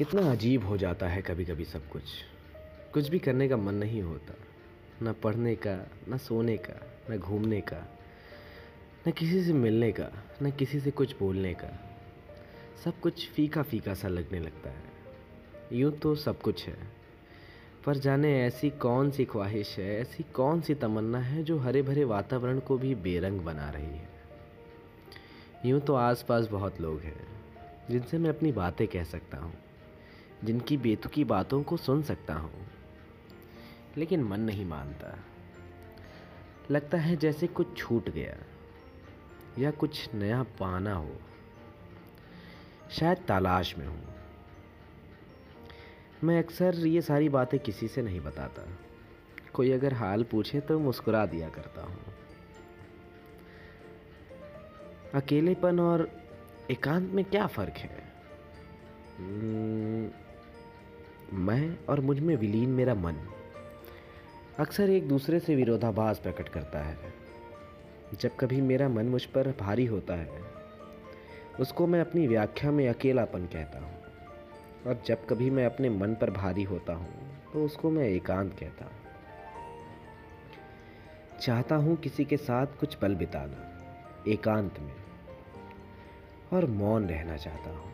कितना अजीब हो जाता है कभी कभी सब कुछ। कुछ भी करने का मन नहीं होता। न पढ़ने का, न सोने का, न घूमने का, न किसी से मिलने का, न किसी से कुछ बोलने का। सब कुछ फीका फीका सा लगने लगता है। यूँ तो सब कुछ है। पर जाने ऐसी कौन सी ख्वाहिश है, ऐसी कौन सी तमन्ना है जो हरे भरे वातावरण को भी बेरंग बना रही है? यूँ तो आसपास बहुत लोग हैं, जिनसे मैं अपनी बातें कह सकता हूँ। जिनकी बेतुकी बातों को सुन सकता हूँ लेकिन मन नहीं मानता। लगता है जैसे कुछ छूट गया या कुछ नया पाना हो। शायद तलाश में हूँ। मैं अक्सर ये सारी बातें किसी से नहीं बताता। कोई अगर हाल पूछे तो मुस्कुरा दिया करता हूँ। अकेलेपन और एकांत में क्या फ़र्क है? हम्म, मैं और मुझमें विलीन मेरा मन अक्सर एक दूसरे से विरोधाभास प्रकट करता है। जब कभी मेरा मन मुझ पर भारी होता है, उसको मैं अपनी व्याख्या में अकेलापन कहता हूँ। और जब कभी मैं अपने मन पर भारी होता हूँ तो उसको मैं एकांत कहता हूँ। चाहता हूँ किसी के साथ कुछ पल बिताना, एकांत में, और मौन रहना चाहता हूँ।